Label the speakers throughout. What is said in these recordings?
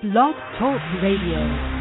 Speaker 1: Blog Talk Radio.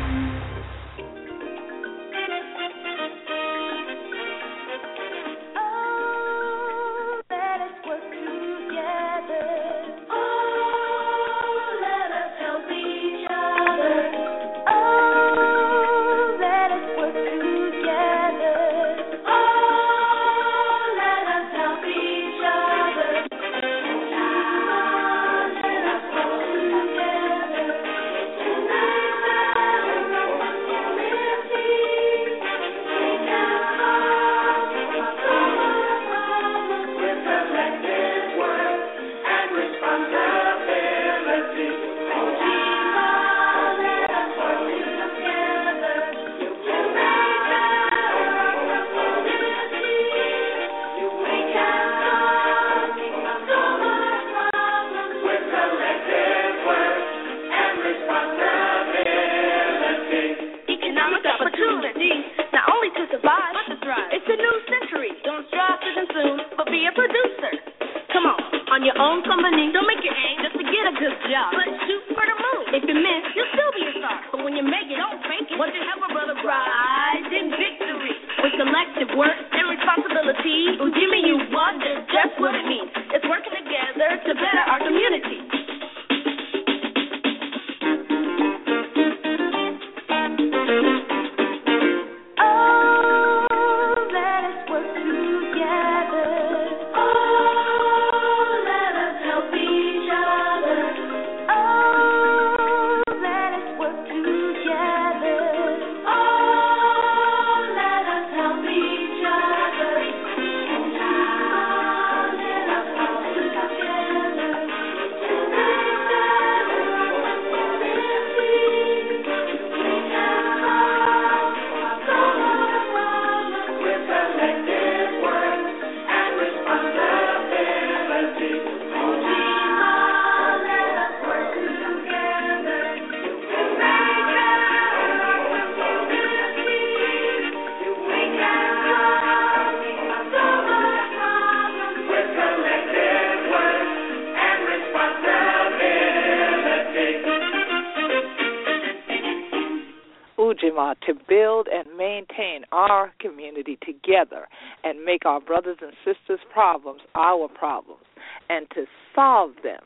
Speaker 2: Our community together and make our brothers and sisters' problems our problems and to solve them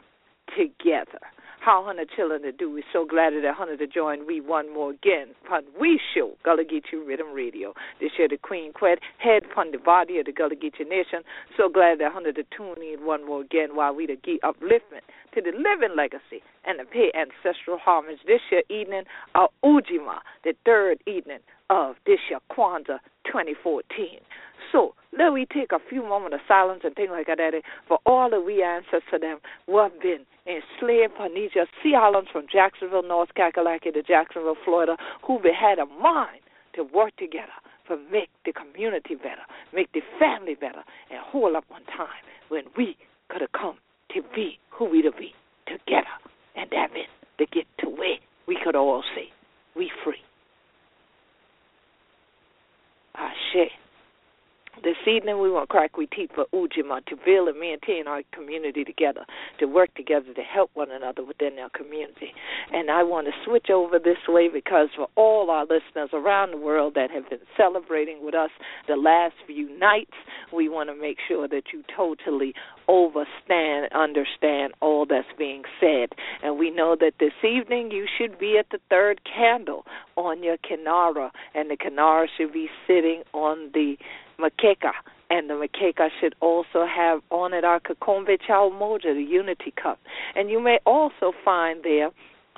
Speaker 2: together. How Hunter chillin' to do. We're so glad that Hunter to join we one more again. Pun we show Gullah Geechee Riddim Radio. This year the Queen Quet, head pun the body of the Gullah Geechee Nation. So glad that Hunter to tune in one more again while we the Gee upliftment to the living legacy and to pay ancestral homage this year evening of Ujima, the third evening of this year Kwanzaa 2014. So let we take a few moments of silence and things like that for all the we ancestors them who have been enslaved Panija Sea Islands from Jacksonville, North Carolina to Jacksonville, Florida, who had a mind to work together to make the community better, make the family better, and hold up one time when we could have come to be who we to be together. And that meant to get to where we could all say, we free. Ashe. This evening we want to crack we teeth for Ujima to build and maintain our community together, to work together to help one another within our community. And I want to switch over this way because for all our listeners around the world that have been celebrating with us the last few nights, we want to make sure that you totally overstand, understand all that's being said. And we know that this evening you should be at the third candle on your kinara, and the kinara should be sitting on the Mkeka. And the Mkeka should also have on it our Kikombe Moja, the Unity Cup. And you may also find there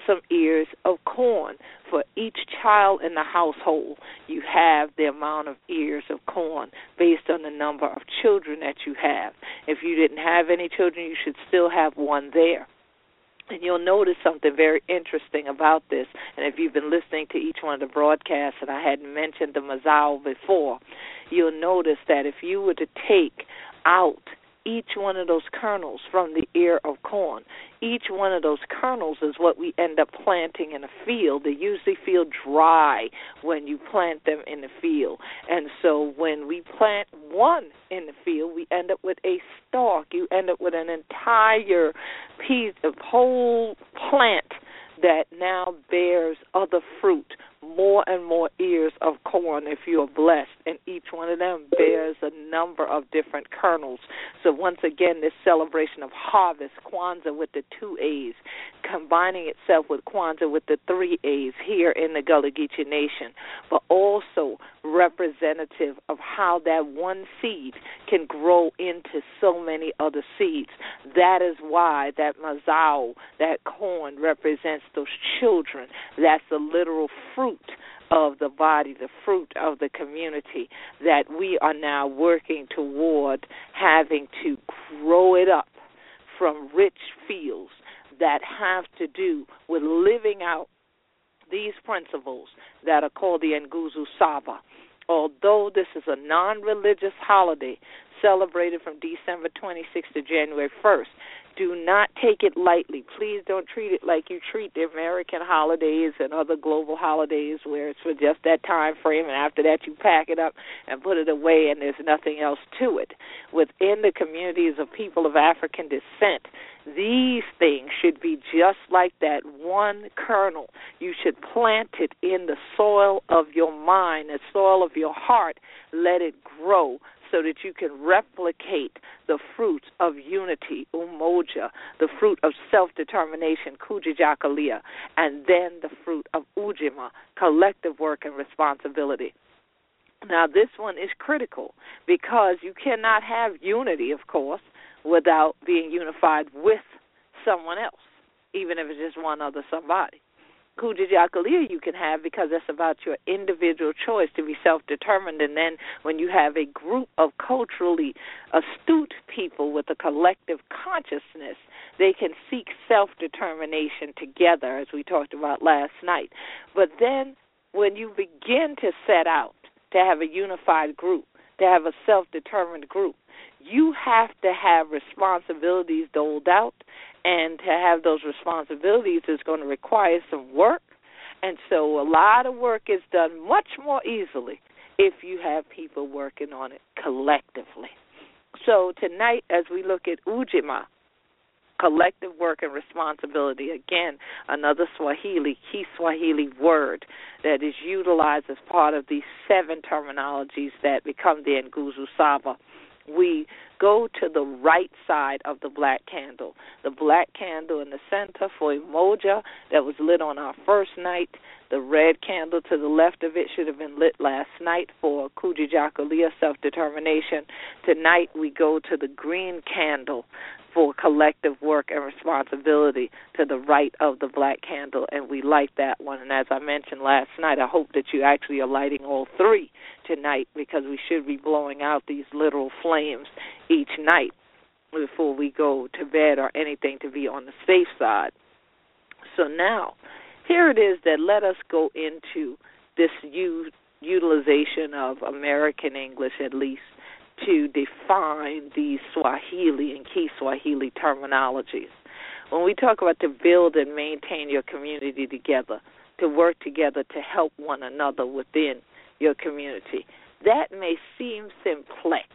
Speaker 2: some ears of corn. For each child in the household, you have the amount of ears of corn based on the number of children that you have. If you didn't have any children, you should still have one there. And you'll notice something very interesting about this. And if you've been listening to each one of the broadcasts, and I hadn't mentioned the Mazao before, you'll notice that if you were to take out each one of those kernels from the ear of corn. Each one of those kernels is what we end up planting in a field. They usually feel dry when you plant them in the field. And so when we plant one in the field, we end up with a stalk. You end up with an entire piece of whole plant that now bears other fruit, more and more ears of corn if you are blessed, and each one of them bears a number of different kernels. So, once again, this celebration of harvest, Kwanzaa with the two A's, combining itself with Kwanzaa with the three A's here in the Gullah Geechee Nation, but also representative of how that one seed can grow into so many other seeds. That is why that mazao, that corn, represents those children. That's the literal fruit of the body, the fruit of the community that we are now working toward having to grow it up from rich fields that have to do with living out these principles that are called the Nguzo Saba. Although this is a non religious holiday celebrated from December 26th to January 1st, do not take it lightly. Please don't treat it like you treat the American holidays and other global holidays where it's for just that time frame and after that you pack it up and put it away and there's nothing else to it. Within the communities of people of African descent, these things should be just like that one kernel. You should plant it in the soil of your mind, the soil of your heart. Let it grow so that you can replicate the fruit of unity, umoja, the fruit of self determination, kujichagulia, and then the fruit of ujima, collective work and responsibility. Now, this one is critical because you cannot have unity, of course, without being unified with someone else, even if it's just one other somebody. Kujichagulia you can have because that's about your individual choice to be self determined. And then when you have a group of culturally astute people with a collective consciousness, they can seek self determination together, as we talked about last night. But then when you begin to set out to have a unified group, to have a self determined group, you have to have responsibilities doled out and to have those responsibilities is going to require some work. And so a lot of work is done much more easily if you have people working on it collectively. So tonight, as we look at Ujima, collective work and responsibility, again, another Swahili, Kiswahili word that is utilized as part of these seven terminologies that become the Nguzo Saba we go to the right side of the black candle. The black candle in the center for Umoja that was lit on our first night. The red candle to the left of it should have been lit last night for Kujichagulia self determination. Tonight we go to the green candle for collective work and responsibility to the right of the black candle, and we light that one. And as I mentioned last night, I hope that you actually are lighting all three tonight because we should be blowing out these literal flames each night before we go to bed or anything to be on the safe side. So now, here it is that let us go into this u- utilization of American English at least to define these Swahili and Kiswahili terminologies. When we talk about to build and maintain your community together, to work together to help one another within your community, that may seem simplex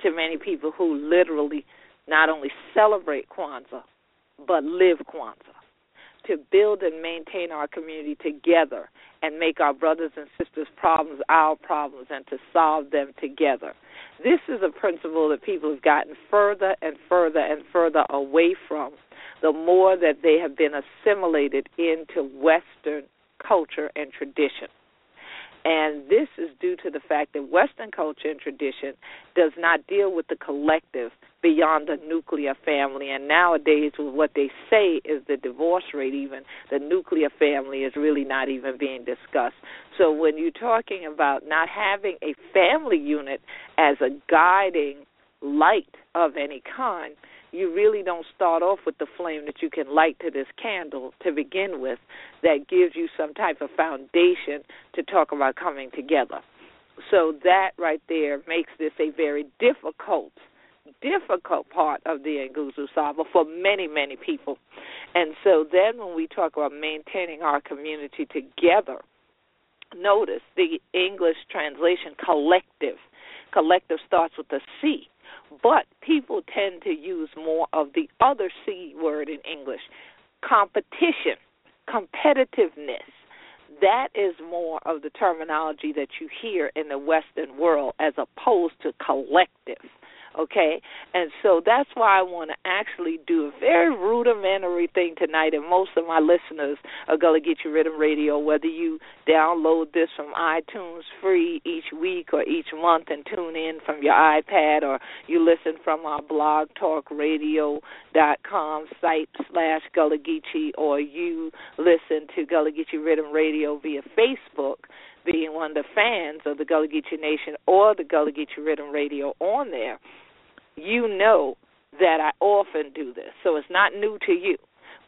Speaker 2: to many people who literally not only celebrate Kwanzaa, but live Kwanzaa. To build and maintain our community together and make our brothers and sisters' problems our problems and to solve them together. This is a principle that people have gotten further and further and further away from the more that they have been assimilated into Western culture and tradition. And this is due to the fact that Western culture and tradition does not deal with the collective beyond the nuclear family. And nowadays, with what they say is the divorce rate, even the nuclear family is really not even being discussed. So when you're talking about not having a family unit as a guiding light of any kind, you really don't start off with the flame that you can light to this candle to begin with that gives you some type of foundation to talk about coming together. So that right there makes this a very difficult difficult part of the Nguzo Saba for many, many people. And so then when we talk about maintaining our community together, notice the English translation collective. Collective starts with a C. But people tend to use more of the other C word in English, competition. competitiveness. That is more of the terminology that you hear in the Western world as opposed to collective okay? And so that's why I want to actually do a very rudimentary thing tonight, and most of my listeners are going to get your Riddim Radio, whether you download this from iTunes free each week or each month and tune in from your iPad, or you listen from our blog talk radio dot com site slash Gullah Geechee, or you listen to Gullah Geechee Riddim Radio via Facebook being one of the fans of the Gullah Geechee Nation or the Gullah Geechee Riddim Radio on there, you know that I often do this. So it's not new to you.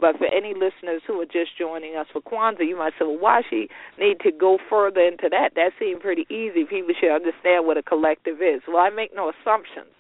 Speaker 2: But for any listeners who are just joining us for Kwanzaa, you might say, well, why she need to go further into that? That seemed pretty easy. People should understand what a collective is. Well, I make no assumptions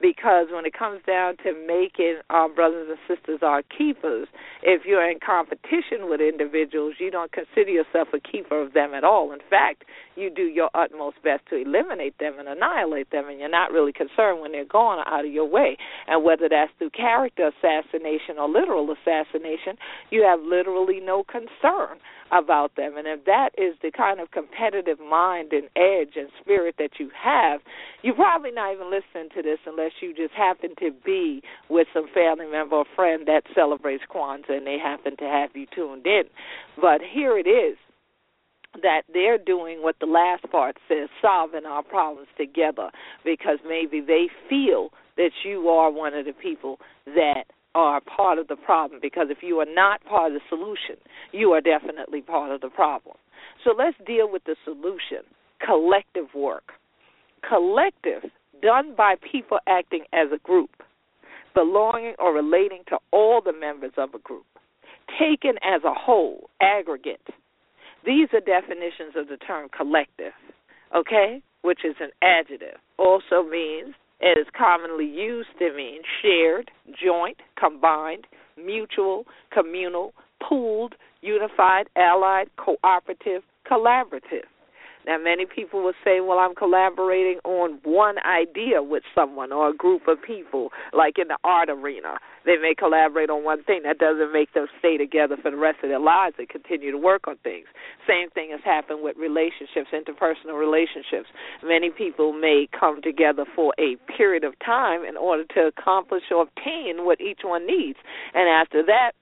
Speaker 2: because when it comes down to making our brothers and sisters our keepers, if you're in competition with individuals, you don't consider yourself a keeper of them at all. In fact, you do your utmost best to eliminate them and annihilate them, and you're not really concerned when they're gone out of your way. And whether that's through character assassination or literal assassination, you have literally no concern about them. And if that is the kind of competitive mind and edge and spirit that you have, you're probably not even listening to this unless you just happen to be with some family member or friend that celebrates Kwanzaa and they happen to have you tuned in. But here it is that they're doing what the last part says, solving our problems together, because maybe they feel that you are one of the people that are part of the problem because if you are not part of the solution, you are definitely part of the problem. So let's deal with the solution collective work. Collective, done by people acting as a group, belonging or relating to all the members of a group, taken as a whole, aggregate. These are definitions of the term collective, okay, which is an adjective. Also means it is commonly used to mean shared, joint, combined, mutual, communal, pooled, unified, allied, cooperative, collaborative. Now, many people will say, well, I'm collaborating on one idea with someone or a group of people, like in the art arena. They may collaborate on one thing. That doesn't make them stay together for the rest of their lives and continue to work on things. Same thing has happened with relationships, interpersonal relationships. Many people may come together for a period of time in order to accomplish or obtain what each one needs. And after that,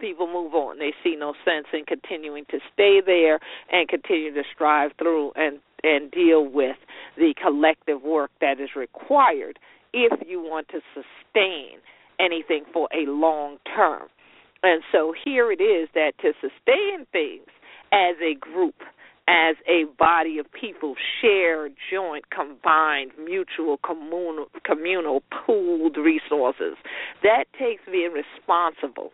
Speaker 2: people move on. They see no sense in continuing to stay there and continue to strive through and and deal with the collective work that is required if you want to sustain anything for a long term. And so here it is that to sustain things as a group, as a body of people, shared, joint, combined, mutual, communal, communal, pooled resources, that takes being responsible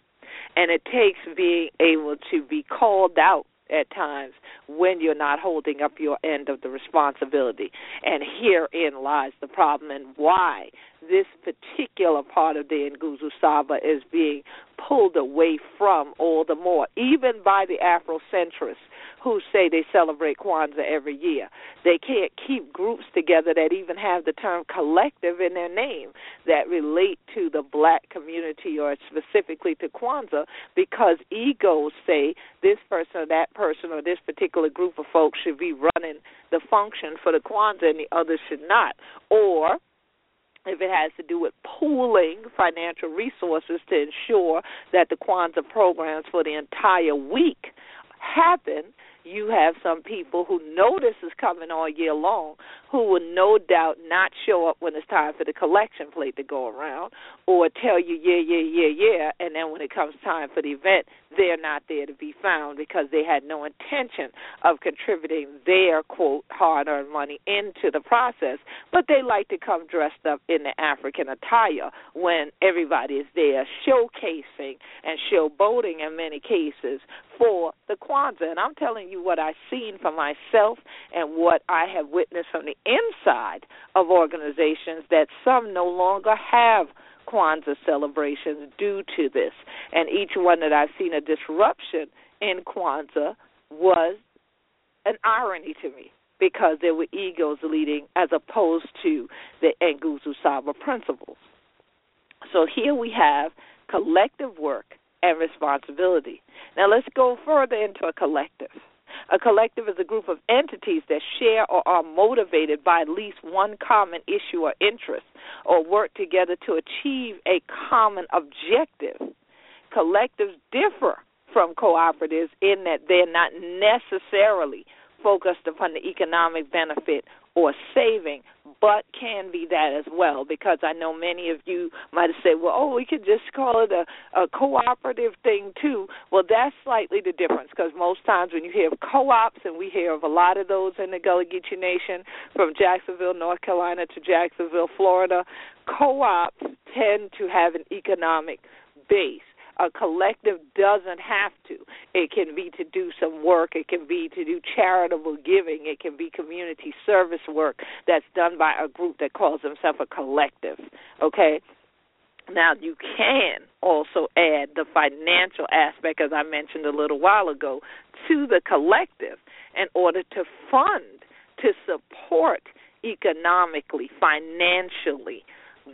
Speaker 2: and it takes being able to be called out at times when you're not holding up your end of the responsibility. And herein lies the problem and why this particular part of the Nguzo Saba is being pulled away from all the more, even by the Afrocentrists who say they celebrate Kwanzaa every year. They can't keep groups together that even have the term collective in their name that relate to the black community or specifically to Kwanzaa because egos say this person or that person or this particular group of folks should be running the function for the Kwanzaa and the others should not. Or if it has to do with pooling financial resources to ensure that the Kwanzaa programs for the entire week happen, you have some people who know this is coming all year long who will no doubt not show up when it's time for the collection plate to go around or tell you yeah yeah yeah yeah and then when it comes time for the event they're not there to be found because they had no intention of contributing their quote hard earned money into the process but they like to come dressed up in the african attire when everybody is there showcasing and showboating in many cases for the Kwanzaa. And I'm telling you what I've seen for myself and what I have witnessed from the inside of organizations that some no longer have Kwanzaa celebrations due to this. And each one that I've seen a disruption in Kwanzaa was an irony to me because there were egos leading as opposed to the Nguzo Saba principles. So here we have collective work and responsibility. Now let's go further into a collective. A collective is a group of entities that share or are motivated by at least one common issue or interest or work together to achieve a common objective. Collectives differ from cooperatives in that they're not necessarily focused upon the economic benefit or saving, but can be that as well. Because I know many of you might have said, well, oh, we could just call it a, a cooperative thing too. Well, that's slightly the difference because most times when you hear of co ops, and we hear of a lot of those in the Gullah Geechee Nation from Jacksonville, North Carolina to Jacksonville, Florida, co ops tend to have an economic base a collective doesn't have to. It can be to do some work, it can be to do charitable giving, it can be community service work that's done by a group that calls themselves a collective. Okay? Now, you can also add the financial aspect, as I mentioned a little while ago, to the collective in order to fund, to support economically, financially,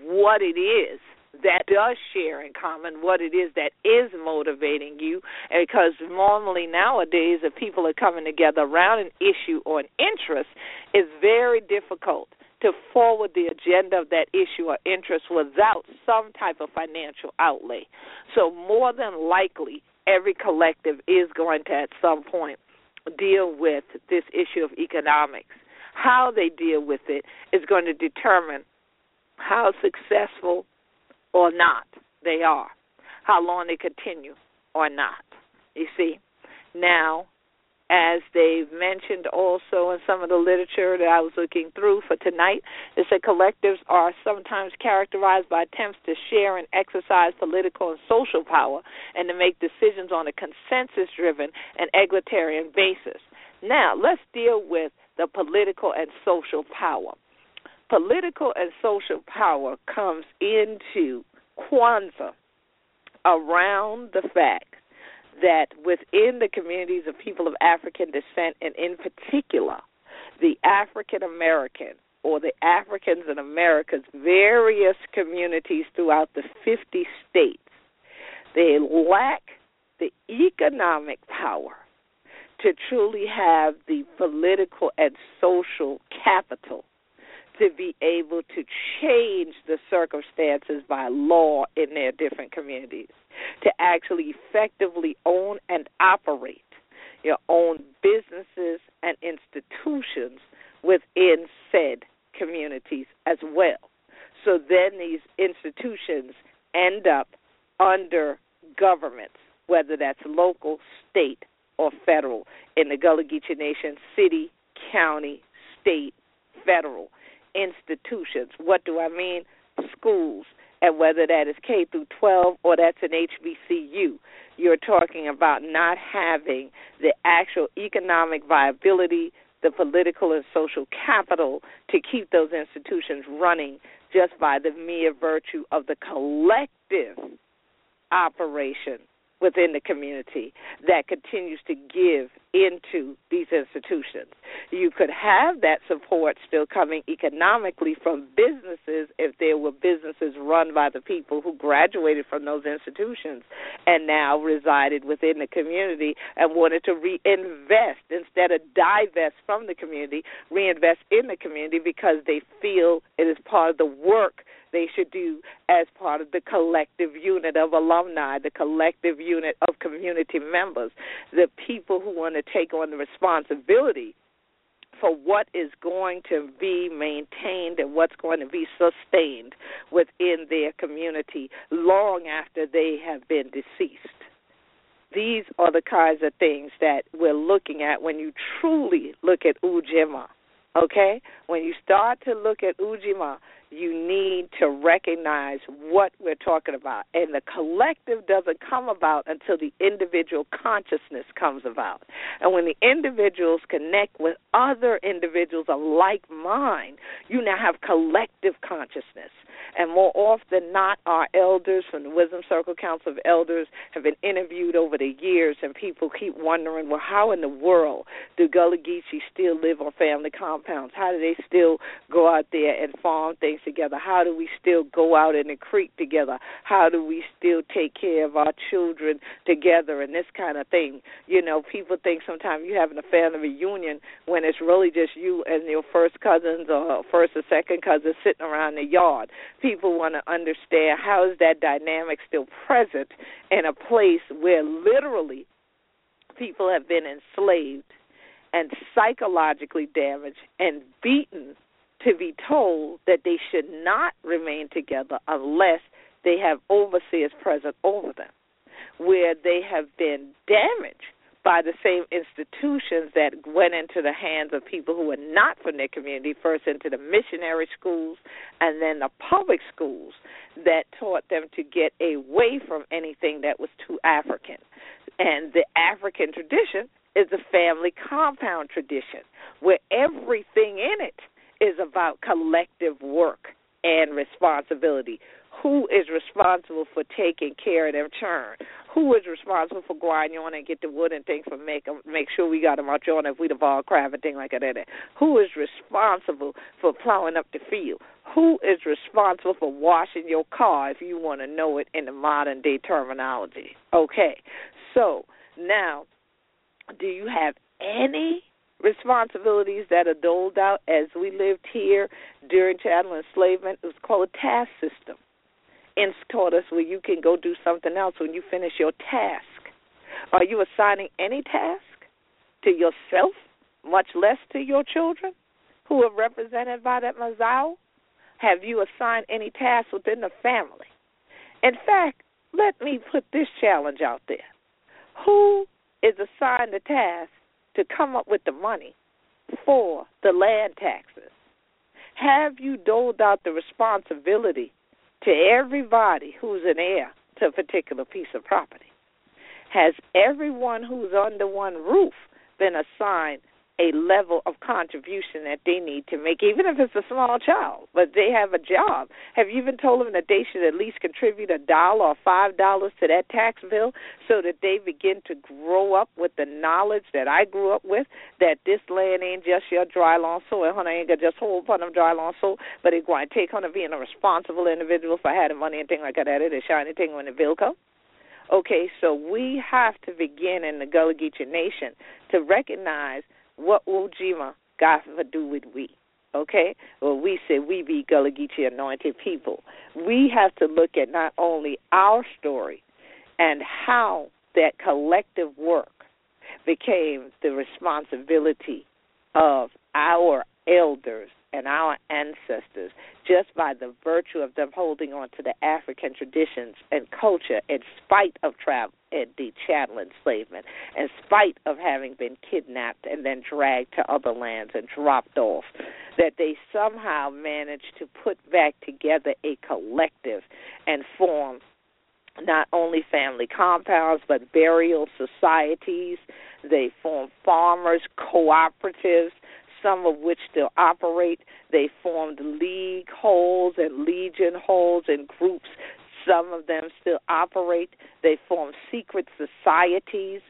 Speaker 2: what it is that does share in common what it is that is motivating you. Because normally nowadays if people are coming together around an issue or an interest it's very difficult to forward the agenda of that issue or interest without some type of financial outlay. So more than likely every collective is going to at some point deal with this issue of economics. How they deal with it is going to determine how successful or not they are, how long they continue or not. You see? Now, as they've mentioned also in some of the literature that I was looking through for tonight, they said collectives are sometimes characterized by attempts to share and exercise political and social power and to make decisions on a consensus driven and egalitarian basis. Now, let's deal with the political and social power political and social power comes into Kwanzaa around the fact that within the communities of people of African descent, and in particular, the African American or the Africans in America's various communities throughout the 50 states, they lack the economic power to truly have the political and social capital to be able to change the circumstances by law in their different communities, to actually effectively own and operate your own businesses and institutions within said communities as well. So then these institutions end up under governments, whether that's local, state, or federal. In the Gullah Geechee Nation, city, county, state, federal institutions. What do I mean? Schools, and whether that is K through 12 or that's an HBCU. You're talking about not having the actual economic viability, the political and social capital to keep those institutions running just by the mere virtue of the collective operation within the community that continues to give into institutions. You could have that support still coming economically from businesses if there were businesses run by the people who graduated from those institutions and now resided within the community and wanted to reinvest instead of divest from the community, reinvest in the community because they feel it is part of the work they should do as part of the collective unit of alumni, the collective unit of community members, the people who want to take on the responsibility for what is going to be maintained and what's going to be sustained within their community long after they have been deceased. These are the kinds of things that we're looking at when you truly look at Ujamaa. Okay? When you start to look at Ujima, you need to recognize what we're talking about. And the collective doesn't come about until the individual consciousness comes about. And when the individuals connect with other individuals of like mind, you now have collective consciousness. And more often than not, our elders from the Wisdom Circle Council of Elders have been interviewed over the years, and people keep wondering, well, how in the world do Gullah Geechee still live on family compounds? How do they still go out there and farm things together? How do we still go out in the creek together? How do we still take care of our children together and this kind of thing? You know, people think sometimes you're having a family reunion when it's really just you and your first cousins or first or second cousins sitting around the yard. People want to understand how is that dynamic still present in a place where literally people have been enslaved and psychologically damaged and beaten to be told that they should not remain together unless they have overseers present over them, where they have been damaged by the same institutions that went into the hands of people who were not from their community, first into the missionary schools and then the public schools that taught them to get away from anything that was too African. And the African tradition is a family compound tradition where everything in it is about collective work and responsibility. Who is responsible for taking care of their churn? Who is responsible for going on and get the wood and things for make make sure we got them out on if we the ball crab and thing like that? Who is responsible for plowing up the field? Who is responsible for washing your car if you want to know it in the modern day terminology? Okay, so now do you have any responsibilities that are doled out as we lived here during chattel enslavement? It was called a task system. And taught us where you can go do something else when you finish your task. Are you assigning any task to yourself, much less to your children who are represented by that mazao? Have you assigned any task within the family? In fact, let me put this challenge out there. Who is assigned the task to come up with the money for the land taxes? Have you doled out the responsibility to everybody who's an heir to a particular piece of property? Has everyone who's under one roof been assigned a level of contribution that they need to make, even if it's a small child, but they have a job. Have you even told them that they should at least contribute a dollar or five dollars to that tax bill so that they begin to grow up with the knowledge that I grew up with that this land ain't just your dry lawn soil, honey ain't just hold upon them dry lawn soil, but it's going to take on being a responsible individual if having money and things like that. It is shiny thing when the bill comes. Okay, so we have to begin in the Gullah Geechee Nation to recognize what will Jima for do with we? Okay? Well, we say we be Gullah Geechee anointed people. We have to look at not only our story and how that collective work became the responsibility of our elders and our ancestors just by the virtue of them holding on to the African traditions and culture in spite of travel and the chattel enslavement, in spite of having been kidnapped and then dragged to other lands and dropped off, that they somehow managed to put back together a collective and form not only family compounds but burial societies. They form farmers cooperatives some of which still operate. They formed league halls and legion halls and groups. Some of them still operate. They formed secret societies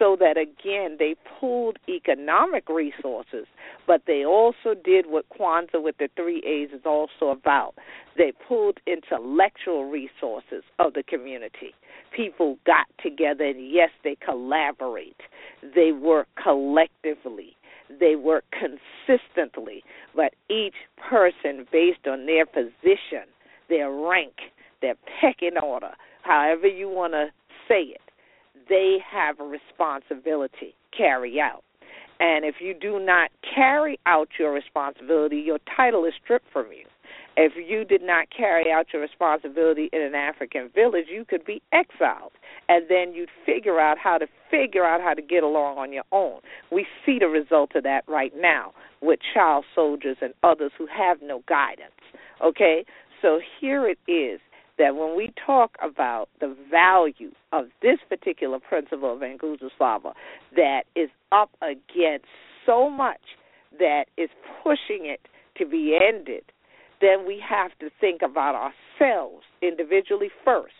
Speaker 2: so that again they pooled economic resources, but they also did what Kwanzaa with the three A's is also about. They pooled intellectual resources of the community. People got together and yes, they collaborate. They work collectively. They work consistently, but each person, based on their position, their rank, their pecking order, however you want to say it, they have a responsibility carry out. And if you do not carry out your responsibility, your title is stripped from you. If you did not carry out your responsibility in an African village, you could be exiled. And then you'd figure out how to figure out how to get along on your own. We see the result of that right now with child soldiers and others who have no guidance. Okay? So here it is that when we talk about the value of this particular principle of Nguzo Saba that is up against so much that is pushing it to be ended then we have to think about ourselves individually first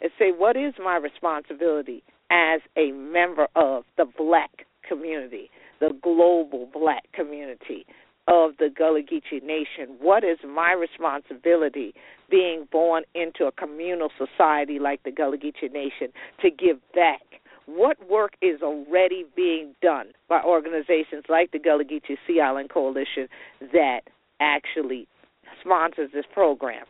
Speaker 2: and say, what is my responsibility as a member of the black community, the global black community? of the Gullah Geechee Nation? What is my responsibility being born into a communal society like the Gullah Geechee Nation to give back? What work is already being done by organizations like the Gullah Geechee Sea Island Coalition that actually sponsors this program?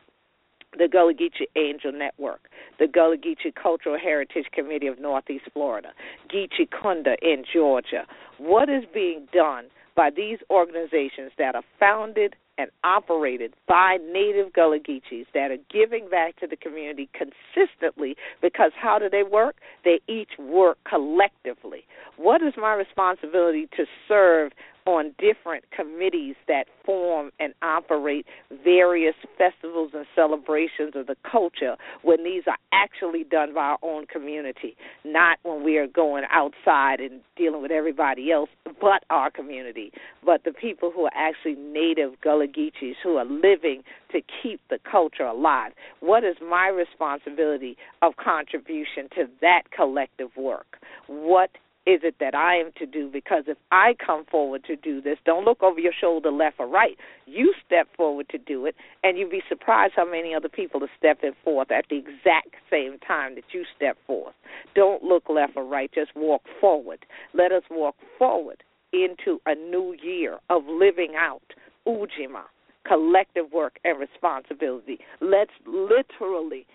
Speaker 2: the Gullah Geechee Angel Network, the Gullah Geechee Cultural Heritage Committee of Northeast Florida, Geechee Kunda in Georgia. What is being done by these organizations that are founded and operated by native Gullah Geechees that are giving back to the community consistently because how do they work? They each work collectively. What is my responsibility to serve on different committees that form and operate various festivals and celebrations of the culture when these are actually done by our own community, not when we are going outside and dealing with everybody else but our community, but the people who are actually native Gullah Geechees who are living to keep the culture alive. What is my responsibility of contribution to that collective work? What is it that I am to do? Because if I come forward to do this, don't look over your shoulder left or right. You step forward to do it, and you'd be surprised how many other people are stepping forth at the exact same time that you step forth. Don't look left or right, just walk forward. Let us walk forward into a new year of living out Ujima, collective work and responsibility. Let's literally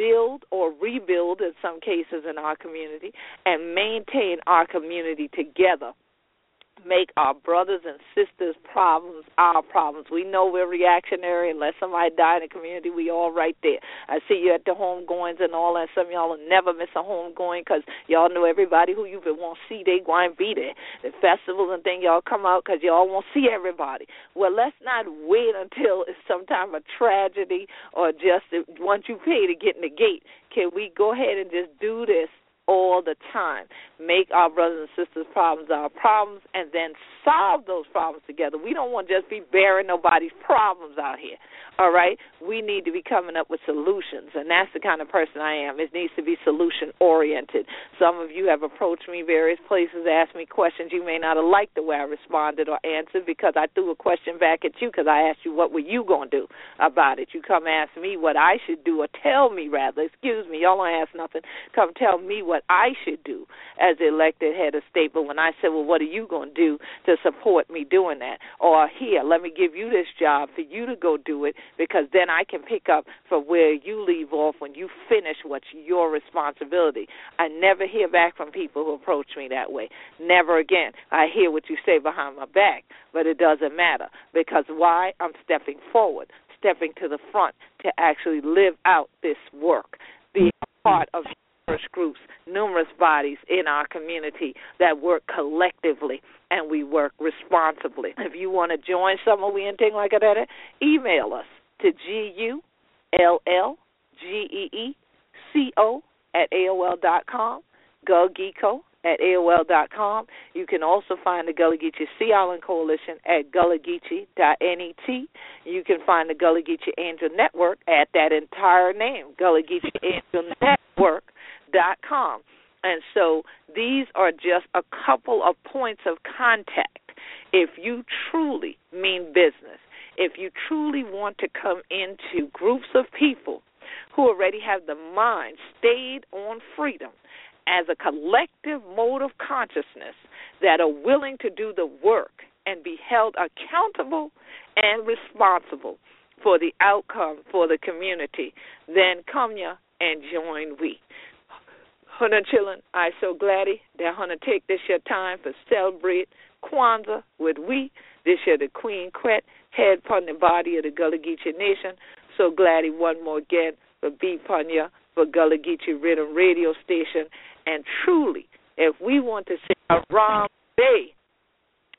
Speaker 2: build or rebuild in some cases in our community and maintain our community together make our brothers and sisters' problems our problems. We know we're reactionary. Unless somebody die in the community, we all right there. I see you at the home goings and all that. Some of y'all will never miss a home going because y'all know everybody who you want to see. They going to be there. The festivals and things, y'all come out because y'all want to see everybody. Well, let's not wait until it's some time of tragedy or just once you pay to get in the gate. Can we go ahead and just do this all the time. Make our brothers and sisters' problems our problems and then solve those problems together. We don't want to just be bearing nobody's problems out here. All right? We need to be coming up with solutions, and that's the kind of person I am. It needs to be solution oriented. Some of you have approached me various places, asked me questions. You may not have liked the way I responded or answered because I threw a question back at you because I asked you what were you going to do about it. You come ask me what I should do, or tell me rather. Excuse me, y'all don't ask nothing. Come tell me what I should do as the elected head of state. But when I said, well, what are you going to do to support me doing that? Or here, let me give you this job for you to go do it because then I can pick up for where you leave off when you finish what's your responsibility. I never hear back from people who approach me that way. Never again. I hear what you say behind my back, but it doesn't matter because why? I'm stepping forward, stepping to the front to actually live out this work, be part of numerous groups, numerous bodies in our community that work collectively and we work responsibly. If you want to join some of we anything like that, email us to G U L L G E E C O at AOL dot com, GullGeeCo at AOL dot com. You can also find the Gullah Geechee Sea Island Coalition at GullahGeechee.net. You can find the Gullah Geechee Angel Network at that entire name, Gullah Geechee Angel Network dot com. And so these are just a couple of points of contact if you truly mean business if you truly want to come into groups of people who already have the mind stayed on freedom as a collective mode of consciousness that are willing to do the work and be held accountable and responsible for the outcome for the community, then come ya and join we. Hunter chillin', I so gladdy that Hunter take this your time for celebrate Kwanzaa with we. This year the Queen Quet head upon the body of the Gullah Geechee Nation. So glad he one more again for B Punya for Gullah Geechee Riddim Radio Station. And truly, if we want to say Haram Day,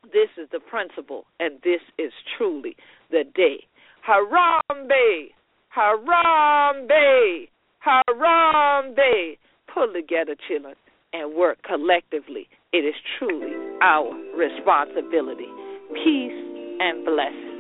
Speaker 2: this is the principle, and this is truly the day. Harambee, Haram Bay, Harambee. Pull together, children, and work collectively. It is truly our responsibility. Peace and blessings.